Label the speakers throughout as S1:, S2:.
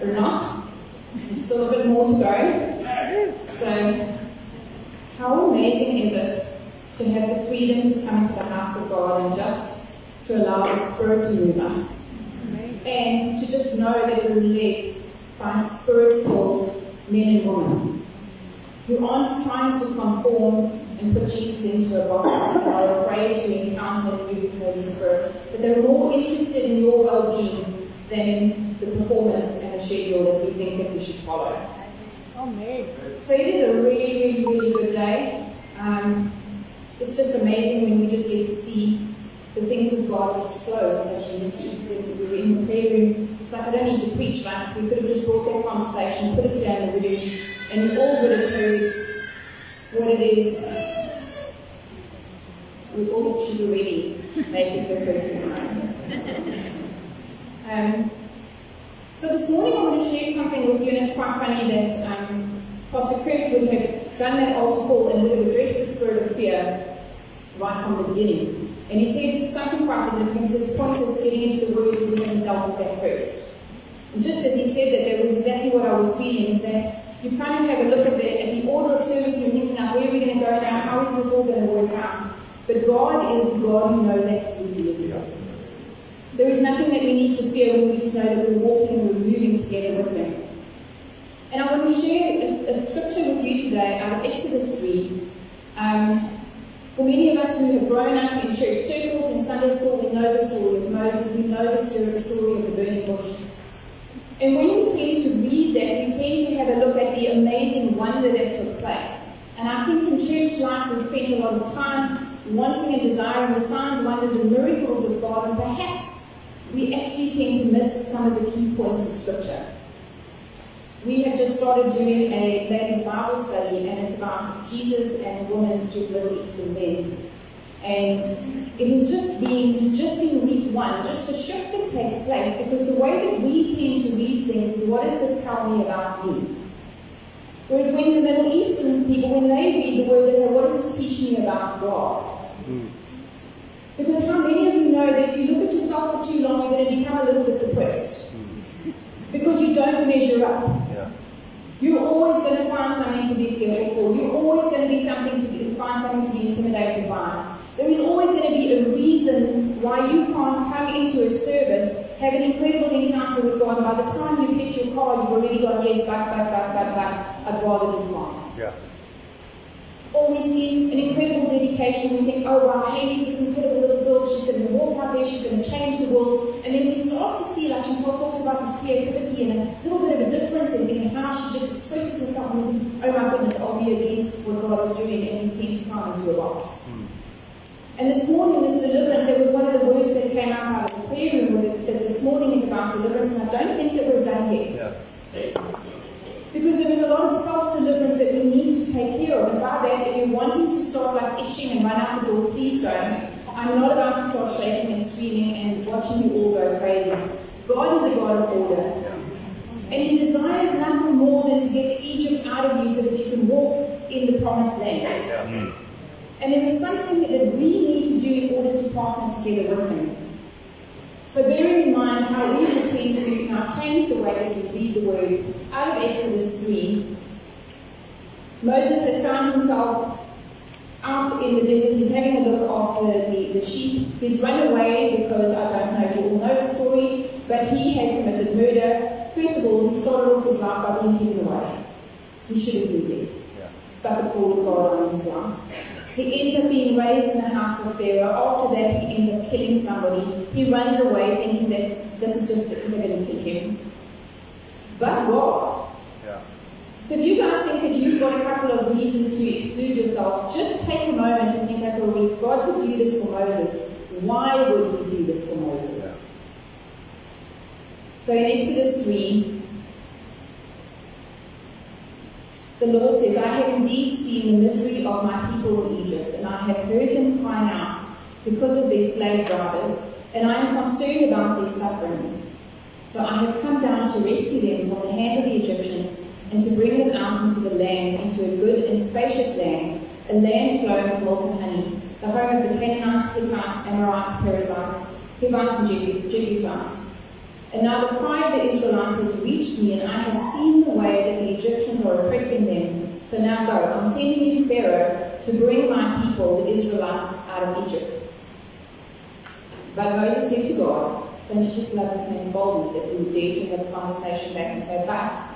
S1: or not. Still a bit more to go. So, how amazing is it to have the freedom to come to the house of God and just to allow the Spirit to move us? And to just know that we're led by spirit filled men and women who aren't trying to conform and put Jesus into a box and are afraid to encounter the Holy Spirit, but they're more interested in your well being than in the performance and schedule that we think that we should follow.
S2: Amen.
S1: So it is a really, really, really good day. Um, it's just amazing when we just get to see the things of God just flow in such unity. When we were in the prayer room, it's like I don't need to preach, like we could have just brought that conversation, put it in the room, and we all would have heard what it is. We all she's already making her presence known. Um, so this morning I want to share something with you, and it's quite funny that um, Pastor Kirk would have done that altar call and would have addressed the spirit of fear right from the beginning. And he said something quite significant because it's pointless getting into the word we haven't dealt with that first. And just as he said that, that was exactly what I was feeling, is that you kind of have a look at the, at the order of service and you're thinking, now where are we going to go now? How is this all going to work out? But God is the God who knows everything. There is nothing that we need to fear when we just know that we're walking and we're moving together with Him. And I want to share a, a scripture with you today out of Exodus 3. Um, for many of us who have grown up in church circles in Sunday school, we know the story of Moses, we know the story of the burning bush. And when we tend to read that, we tend to have a look at the amazing wonder that took place. And I think in church life we've spent a lot of time wanting and desiring the signs, wonders, and miracles of God, and perhaps we actually tend to miss some of the key points of Scripture. We have just started doing a ladies' Bible study, and it's about Jesus and women through Middle Eastern lens. And it has just been, just in week one, just the shift that takes place because the way that we tend to read things is what does this tell me about me? Whereas when the Middle Eastern people, when they read the word, they say, what does this teach me about God? Mm. Because how many of you know that you look at yourself for too long, you're going to become a little bit depressed? Because you don't measure up. Yeah. You're always going to find something to be fearful for. You're always going to be something to be, find something to be intimidated by. There is always going to be a reason why you can't come into a service, have an incredible encounter with God, and by the time you pick your car, you've already gone, yes, back, back, back, back, back. I'd rather be quiet. Yeah. Or we see an incredible dedication, we think, oh wow, Haley's this incredible little girl, she's going to walk out there, she's going to change the world. And then we start to see, like she talks about this creativity and a little bit of a difference in, in how she just expresses herself and we think, oh my goodness, I'll be against what God is doing and he's tend to come into a box. Mm. And this morning, this deliverance, there was one of the words that came out out of the prayer room was that, that this morning is about deliverance, and I don't think that we're done yet. Yeah. Because there is a lot of self-deliverance that we need to take care of. And by that, if you're wanting to start like itching and run out the I'm not about to start shaking and screaming and watching you all go crazy. God is a God of order. And He desires nothing more than to get Egypt out of you so that you can walk in the promised land. And there is something that we need to do in order to partner together with Him. So bearing in mind how we will tend to now change the way that we read the word out of Exodus 3, Moses has found himself out in the desert. He's having a look after the, the sheep. He's run away because, I don't know if you all know the story, but he had committed murder. First of all, he started off his life by being hidden away. He should have been dead. Yeah. But the call of God on his life. He ends up being raised in the house of Pharaoh. After that, he ends up killing somebody. He runs away thinking that this is just because they're going to kill him. But God. Yeah. So if you guys think that you've got a couple of reasons to exclude yourself, just take a moment and think, okay, well, if God could do this for Moses, why would he do this for Moses? So in Exodus 3, the Lord says, I have indeed seen the misery of my people in Egypt, and I have heard them crying out because of their slave drivers, and I am concerned about their suffering. So I have come down to rescue them from the hand of the Egyptians, and to bring them out into the land, into a good and spacious land, a land flowing with milk and honey, the home of the Canaanites, Hittites, Amorites, Perizzites, Hivites, and Jebusites. And now the cry of the Israelites has reached me, and I have seen the way that the Egyptians are oppressing them. So now go. I'm sending you Pharaoh to bring my people, the Israelites, out of Egypt. But Moses said to God, Don't you just love this man's boldness that he would dare to have a conversation back and say, But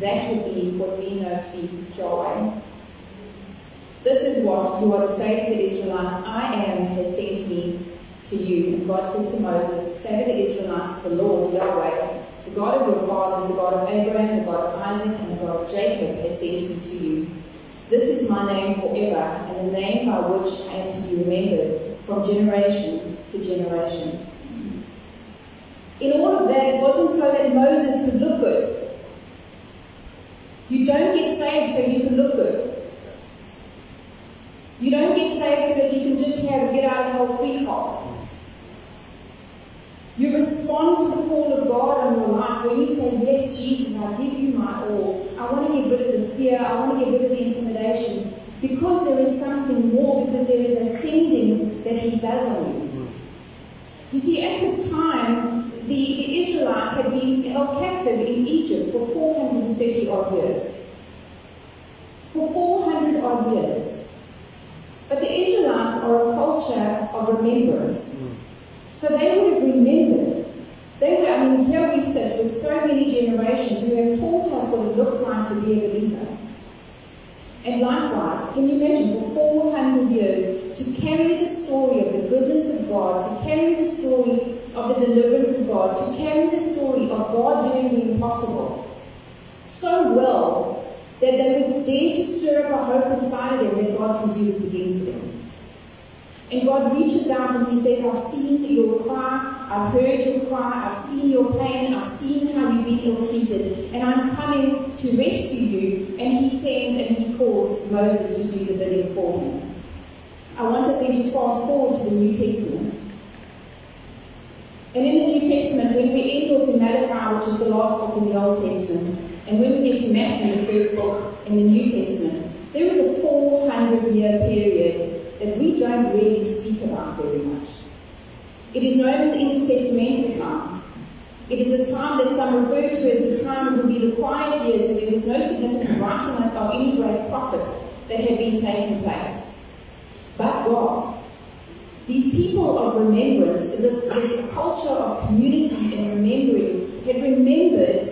S1: That would be what we know to be Yahweh. This is what you are to say to the Israelites, I am has sent me to you. And God said to Moses, Say to the Israelites, The Lord, Yahweh, the God of your fathers, the God of Abraham, the God of Isaac, and the God of Jacob, has sent me to you. This is my name forever, and the name by which I am to be remembered from generation to generation. In all of that, it wasn't so that Moses could look good. You don't get saved so you can look good. You don't get saved so that you can just have a get out of hell free card. You respond to the call of God on your life when you say, Yes, Jesus, I give you my all. I want to get rid of the fear. I want to get rid of the intimidation. Because there is something more, because there is a sending that He does on you. You see, at this time, the, the Israelites had been held captive in Egypt for 430 odd years. For 400 odd years. But the Israelites are a culture of remembrance. So they would have remembered. They would, I mean, here we sit with so many generations who have taught us what it looks like to be a believer. And likewise, can you imagine for 400 years to carry the story of the goodness of God, to carry the story of the deliverance of God, to carry the story of God doing the impossible so well that they would dare to stir inside of them that God can do this again for them. And God reaches out and He says, I've seen your cry, I've heard your cry, I've seen your pain, I've seen how you've been ill treated, and I'm coming to rescue you. And He sends and He calls Moses to do the bidding for Him. I want us then to fast forward to the New Testament. And in the New Testament, when we end off in Malachi, which is the last book in the Old Testament, and when we get to Matthew, the first book in the New Testament, there is a 400 year period that we don't really speak about very much. It is known as the intertestamental time. It is a time that some refer to as the time would be the quiet years when there was no significant writing of any great prophet that had been taking place. But God, these people of remembrance, this, this culture of community and remembering, had remembered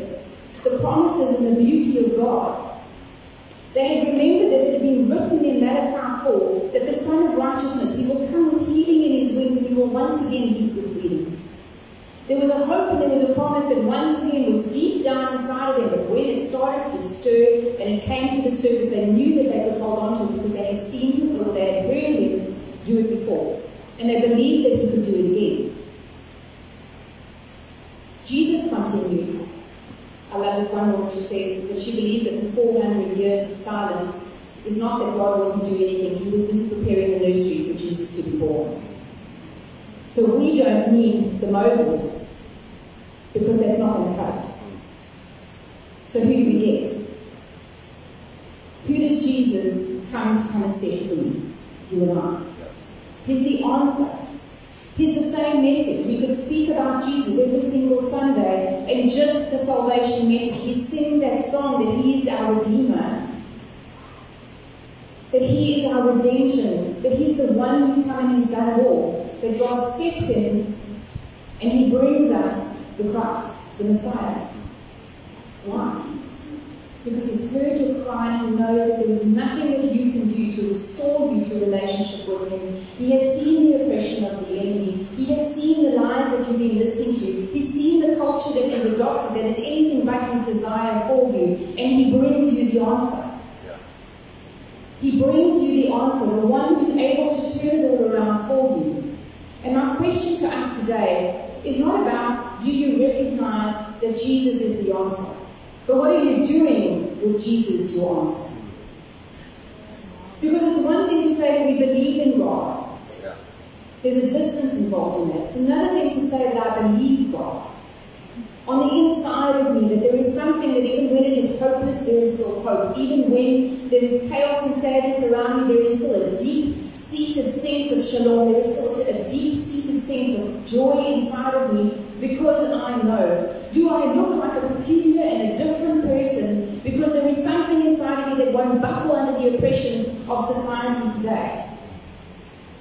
S1: the promises and the beauty of God they had remembered that it had been written in Malachi 4 that the Son of Righteousness, he will come with healing in his wings and he will once again meet with healing. There was a hope and there was a promise that once again was deep down inside of them, but when it started to stir and it came to the surface, they knew that they could hold on to it because they had seen him or they had heard him do it before. And they believed that he could do it again. Jesus continues I love this one where she says that she believes that the 400 years of silence is not that God wasn't doing anything, He was busy preparing the nursery for Jesus to be born. So we don't need the Moses because that's not going to cut it. So who do we get? Who does Jesus come to come and set free? You and I. He's the answer. He's the same message. We could speak about Jesus every single Sunday and just the salvation message. We sing that song that He is our Redeemer, that He is our redemption, that He's the one who's come and He's done it all. That God steps in and He brings us the Christ, the Messiah. Why? Because He's heard your cry and He knows that there is nothing that you can do to restore you to a relationship with Him. He has seen the oppression of the enemy. He has seen the lies that you've been listening to. He's seen the culture that you've adopted that is anything but His desire for you. And He brings you the answer. He brings you the answer, the one who's able to turn it all around for you. And my question to us today is not about do you recognize that Jesus is the answer? But what are you doing with Jesus, your answer? Because it's one thing to say that we believe in God. There's a distance involved in that. It's another thing to say that I believe God. On the inside of me, that there is something that even when it is hopeless, there is still hope. Even when there is chaos and sadness around me, there is still a deep seated sense of shalom. There is still a deep seated sense of joy inside of me because I know. Do I look like a peculiar and a different person because there is something inside of me that won't buckle under the oppression of society today?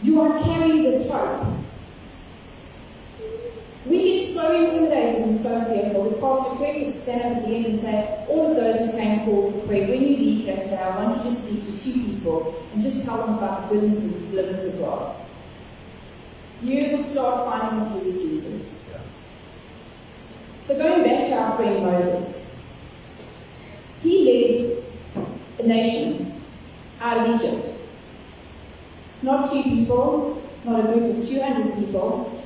S1: Do I carry this hope? We get so intimidated and so that Pastor to stand up at the end and say, all of those who came forward for prayer, when you leave here today, I want you to speak to two people and just tell them about the goodness and the deliverance of God. You will start finding few excuses. So going back to our friend Moses, he led a nation out of Egypt. Not two people, not a group of 200 people.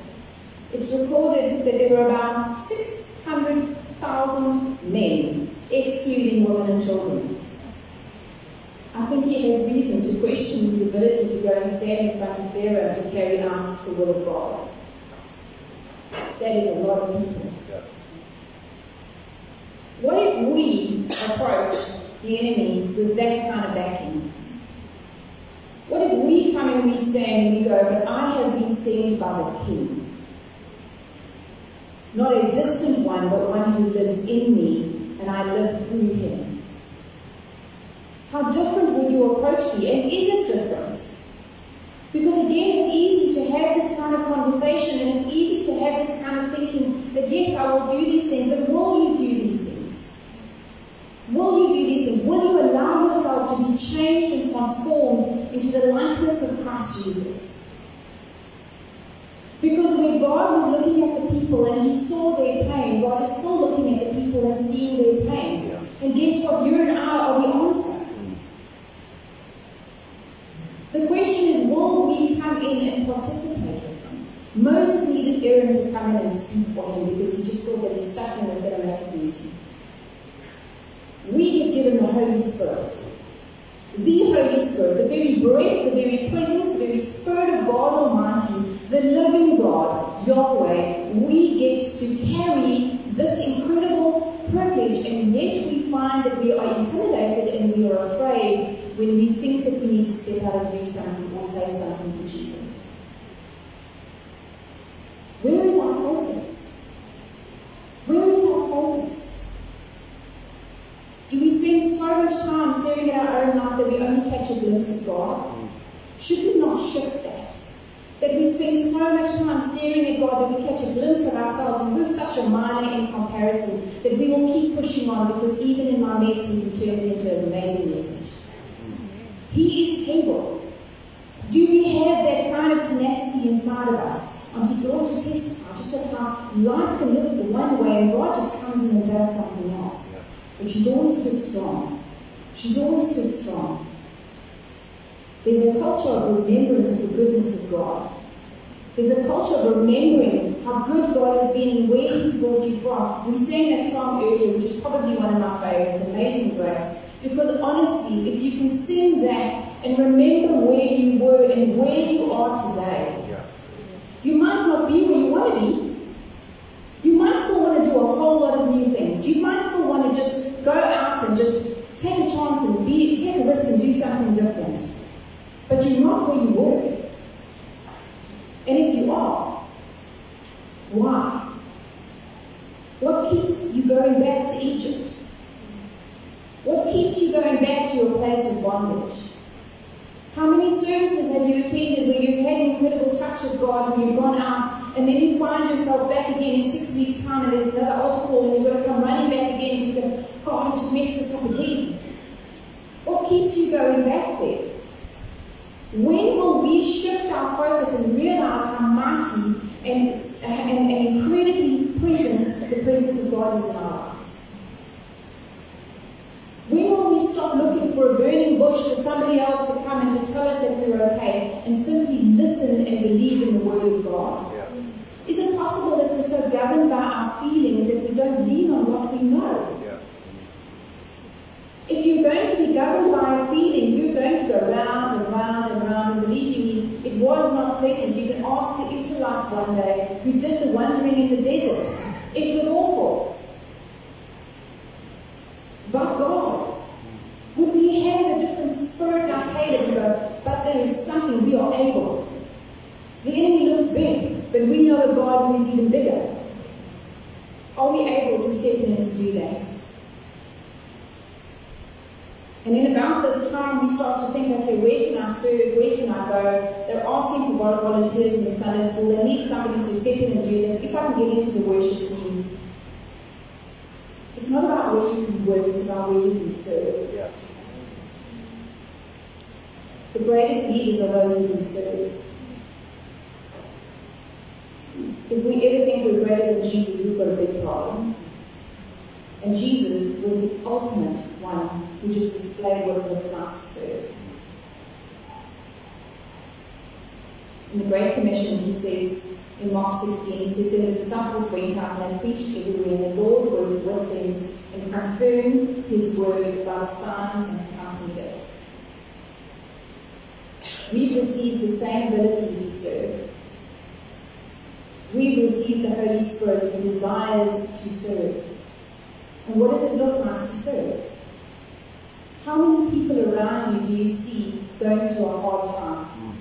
S1: It's recorded that there were about 600,000 men, excluding women and children. I think he had reason to question his ability to go and stand in front of Pharaoh to carry out the will of God. That is a lot of people. What if we approach the enemy with that kind of backing? What if we come and we stand and we go, but I have been sent by the King? Not a distant one, but one who lives in me, and I live through him. How different would your approach be? And is it different? Because again, it's easy to have this kind of conversation and it's easy to have this kind of thinking that yes, I will do these things, but will you do these things? Will you do these things? Will you allow yourself to be changed and transformed into the likeness of Christ Jesus? Because when God was looking at the people and he saw their pain, God is still looking at the people and seeing their pain.
S2: Yeah.
S1: And guess what? You and I are the answer. The question is, will we come in and participate with them? Moses needed Aaron to come in and speak for him because he just thought that his stuck in going to make it easy. We have given the Holy Spirit. The Holy Spirit, the very breath, the very presence, the very Spirit of God Almighty, the living God, Yahweh, we get to carry this incredible privilege, and yet we find that we are intimidated and we are afraid when we think that we need to step out and do something or say something for Jesus. Where is our focus? Where is our focus? Do we spend so much time staring at our own life that we only catch a glimpse of God? Should we not shift that? That we spend so much time staring at God that we catch a glimpse of ourselves and we're such a minor in comparison that we will keep pushing on because even in my mess we can turn it into an amazing message. He is able. Do we have that kind of tenacity inside of us? Auntie George to testify just of how life can look the one way and God just comes in and does something else. But she's always stood strong. She's always stood strong. There's a culture of remembrance of the goodness of God. There's a culture of remembering how good God has been and where He's brought you from. We sang that song earlier, which is probably one of my favorites, Amazing Grace. Because honestly, if you can sing that and remember where you were and where you are today,
S2: Yeah.
S1: you might not be where you want to be. You might still want to do a whole lot of new things. You might still want to just go out and just take a chance and be, take a risk and do something different. But you're not where you were. And if you are, why? What keeps you going back to Egypt? What keeps you going back to your place of bondage? How many services have you attended where you've had an incredible touch of God and you've gone out and then you find yourself back again in six weeks' time and there's another altar call and you've got to come running back again and you go, God, I've just messed this up again. What keeps you going back there? When will we shift our focus and realize how mighty and, and, and incredibly present the presence of God is in our lives? When will we stop looking for a burning bush for somebody else to come and to tell us that we're okay and simply listen and believe in the Word of God?
S2: Yeah.
S1: Is it possible that we're so governed by our feelings that we don't lean on what we know?
S2: Yeah.
S1: It was not pleasant. You can ask the Israelites one day who did the wandering in the desert. It was awful. But God, would we have a different spirit like Caleb and go, but there is something we are able. The enemy looks big, but we know a God who is even bigger. Are we able to step in and to do that? And in about this time, we start to think, okay, where can I serve? Where can I go? They're asking for volunteers in the Sunday school. They need somebody to step in and do this. If I can get into the worship team, it's not about where you can work, it's about where you can serve.
S2: Yeah.
S1: The greatest leaders are those who can serve. If we ever think Jesus, we've got a big problem. And Jesus was the ultimate one who just displayed what it looks like to serve. In the Great Commission, he says, in Mark 16, he says, Then the disciples went out and they preached everywhere, and the Lord worked with them and confirmed his word by the signs and accompanied it. We've received the same ability to serve. We've received the Holy Spirit who desires to serve. And what does it look like to serve? How many people around you do you see going through a hard time?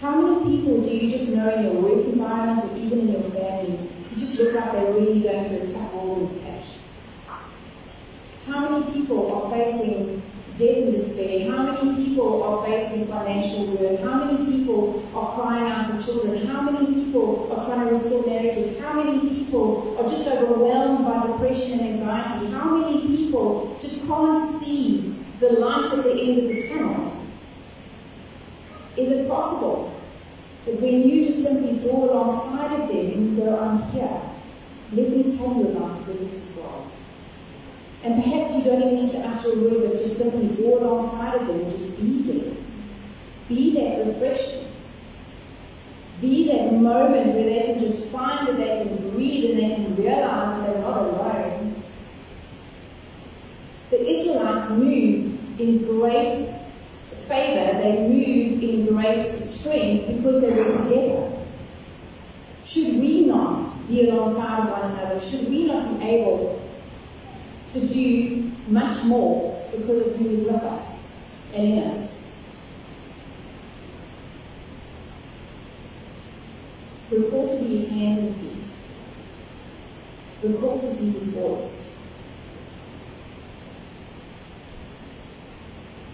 S1: How many people do you just know in your work environment or even in your family who just look like they're really going through a tough this cash? How many people are facing death and despair? How many people are facing financial ruin? How many people are crying out for children? How many people are trying to restore marriages? How many people are just overwhelmed by depression and anxiety? How many people just can't see the light at the end of the tunnel? Is it possible that when you just simply draw alongside of them and go, I'm here, let me tell you about the goodness of God? And perhaps you don't even need to utter a word, but just simply draw alongside of them and just be there. Be that refreshing. Be that moment where they can just find that they can breathe and they can realize that they're not alone. The Israelites moved in great favor, they moved in great strength because they were together. Should we not be alongside one another? Should we not be able to do much more because of who is with us and in us? We're called to be his hands and feet. We're called to be his voice.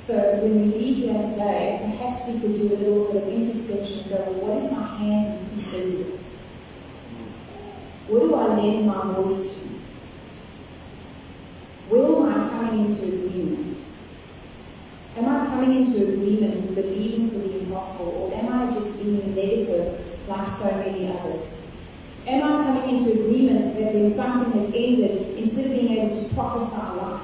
S1: So when we leave here today, perhaps we could do a little bit of introspection and go, what is my hands and feet busy with? Where do I lend my voice to? Where am I coming into agreement? Am I coming into agreement with believing for the impossible, or am I just being negative like so many others? Am I coming into agreements that when something has ended, instead of being able to prophesy life,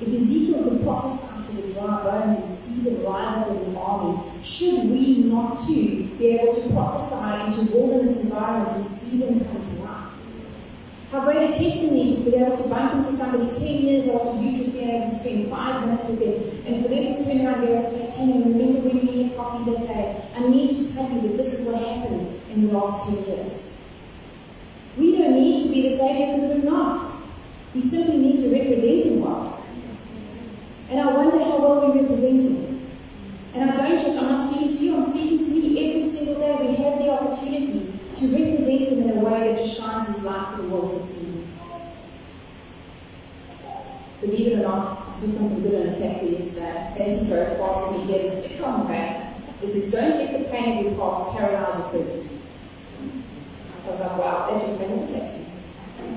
S1: if Ezekiel could prophesy to the dry bones and see them rise up in the army, should we not too be able to prophesy into wilderness environments and see them come to life? How great a testimony to be able to bump into somebody 10 years after you just being able to spend five minutes with them and for them to turn around and be able to say, remember when we had coffee that day? I need to tell you that this is what happened in the last 10 years. We don't need to be the Savior because we're not. We simply need to represent Him well. And I wonder how well we represent Him. And I don't just, I'm not speaking to you, I'm speaking to me every single day. We have the opportunity to represent Him in a way that just shines His light for the world to see. Believe it or not, I saw something good in a taxi yesterday. As he drove past me, he had a sticker on the back. It says, Don't let the pain of your past paralyze your present. Was like, wow, just the taxi.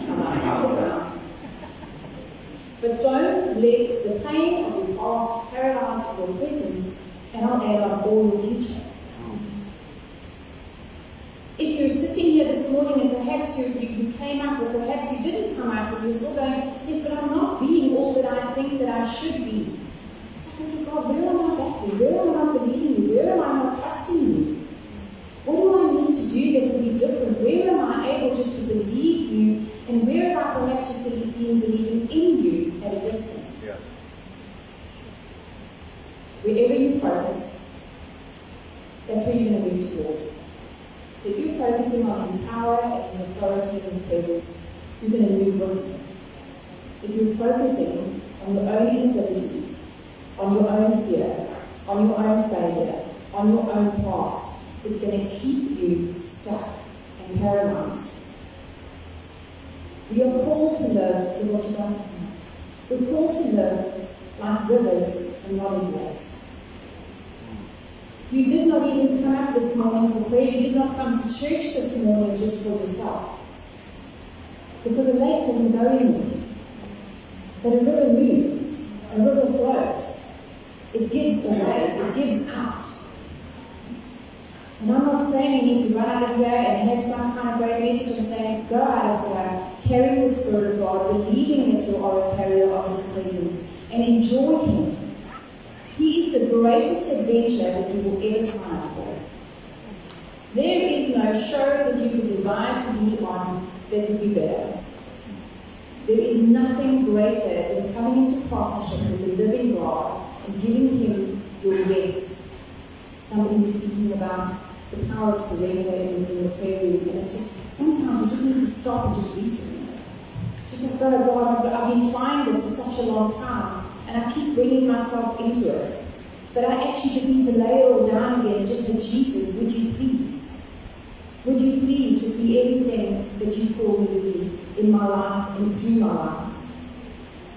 S1: I'm. But don't let the pain of your past paralyze your present, and I'll add on all your future. If you're sitting here this morning and perhaps you, you, came up, or perhaps you didn't come up, but you're still going, yes, but I'm not being all that I think that I should be. It's like, God, where am I backing? Where am I not believing you? Where am I not trusting you? What do I need to do that will be different? Where am I able just to believe you? And where have I perhaps just been believing in you at a distance?
S2: Yeah.
S1: Wherever you focus, that's where you're going to move towards. So if you're focusing on His power and His authority and His presence, you're going move Him. If you're focusing on your own inability, on your own fear, on your own failure, on your own past, it's going to keep you stuck and paralyzed. We are called to live to what you guys We're called to live like rivers and not as lakes. You did not even come up this morning for prayer. You did not come to church this morning just for yourself. Because a lake doesn't go anywhere. But a river moves. A river flows. It gives away. It gives out. And I'm not saying you need to run out of here and have some kind of great message. and say, go out of here, carry the Spirit of God, believing that you are a carrier of His presence, and enjoy Him. He is the greatest adventure that you will ever sign up for. There is no show that you could desire to be on that would be better. There is nothing greater than coming into partnership with the living God and giving Him your yes. Somebody was speaking about the power of surrender in, in the prayer room, and it's just sometimes we just need to stop and just resurrender. Just like, God, God, I've been trying this for such a long time, and I keep bringing myself into it. But I actually just need to lay it all down again and just say, Jesus, would you please? Would you please be everything that you call me to be in my life and through my life?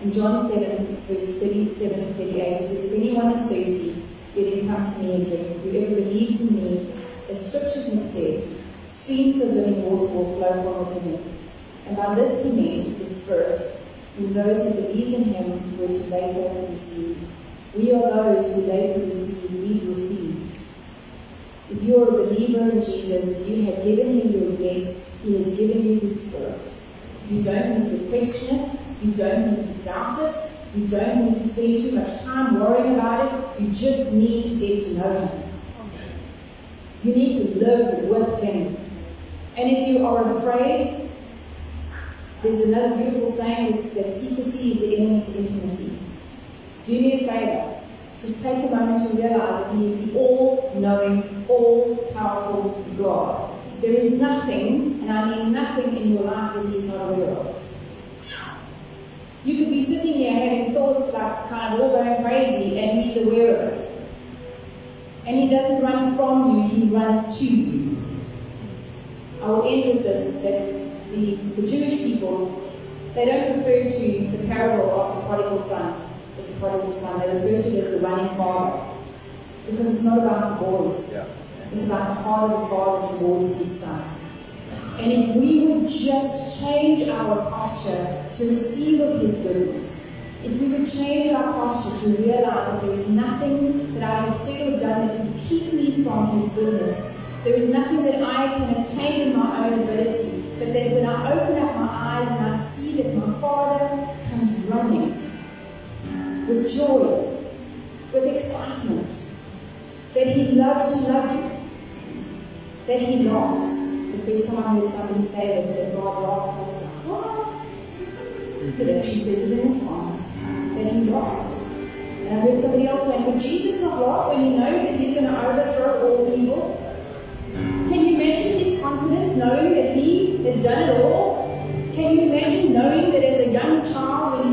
S1: In John 7, verse 37 to 38, it says, If anyone is thirsty, let him come to me and drink. Whoever believes in me, as scriptures have said, streams of living water will flow from within him. And by this he meant the Spirit, whom those who believed in him were to later receive. We are those who later receive, we received. If you are a believer in Jesus, if you have given him your yes, he has given you his Spirit. You don't need to question it, you don't need to doubt it, you don't need to spend too much time worrying about it, you just need to get to know him. You need to live with Him. And if you are afraid, there's another beautiful saying that, that secrecy is the enemy to intimacy. Do me a favor. Just take a moment to realize that He is the all knowing, all powerful God. There is nothing, and I mean nothing in your life that He is not aware of. You could be sitting here having thoughts like kind of all going crazy, and He's aware of it. And he doesn't run from you, he runs to you. I will end with this that the, the Jewish people, they don't refer to the parable of the prodigal son as the prodigal son, they refer to it as the running father. Because it's not about the boys, yeah. it's about the heart of the father towards his son. And if we would just change our posture to receive of his goodness, if we would change our posture to realize that there is nothing that I have said or done that can keep me from His goodness, there is nothing that I can attain in my own ability, but that when I open up my eyes and I see that my Father comes running with joy, with excitement, that He loves to love you, that He laughs. The first time I heard somebody say that, that God laughs, I was like, what? But actually says it in the Psalms that he laughs. And I heard somebody else saying, "Would Jesus not laugh when he knows that he's going to overthrow all evil? Can you imagine his confidence knowing that he has done it all? Can you imagine knowing that as a young child, when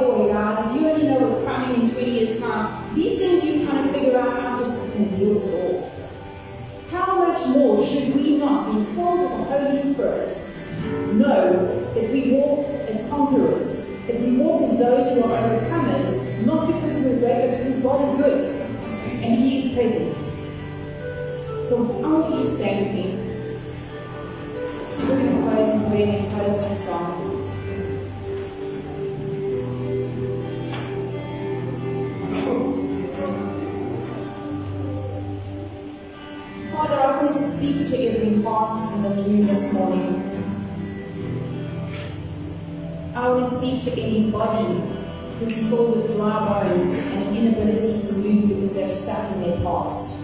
S1: guys, if you only know what's coming in 20 years' time, these things you're trying to figure out, I'm just going to deal with it all. How much more should we not be filled with the Holy Spirit know that we walk as conquerors, that we walk as those who are overcomers, not because we're great, but because God is good and He is present. So I want you to stand with me. We're going to close close this song. To any body who's filled with dry bones and an inability to move because they're stuck in their past.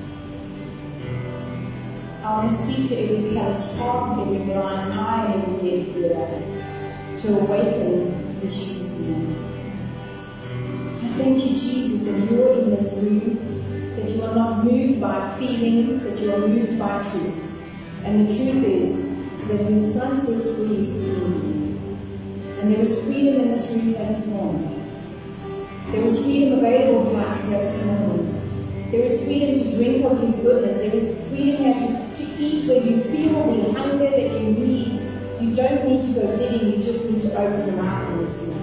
S1: I want to speak to every calloused heart, every blind eye, and every dead ear to awaken in Jesus' name. I thank you, Jesus, that you are in this room, that you are not moved by feeling, that you are moved by truth. And the truth is that the And there is freedom in this room here this morning. There is freedom available to us here this morning. There is freedom to drink of His goodness. There is freedom here to, to eat where you feel the hunger that you need. You don't need to go digging, you just need to open your mouth and receive.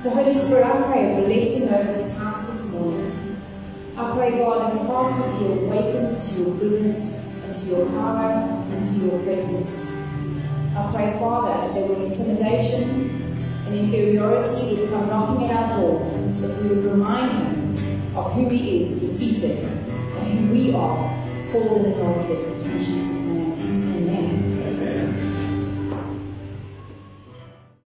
S1: So, Holy Spirit, I pray a blessing over this house this morning. I pray, God, that hearts will be awakened to your goodness and to your power and to your presence. I pray, Father, that there will intimidation and inferiority would come knocking at our door, that we would remind him of who he is, defeated, and who we are, called and anointed. In Jesus' name.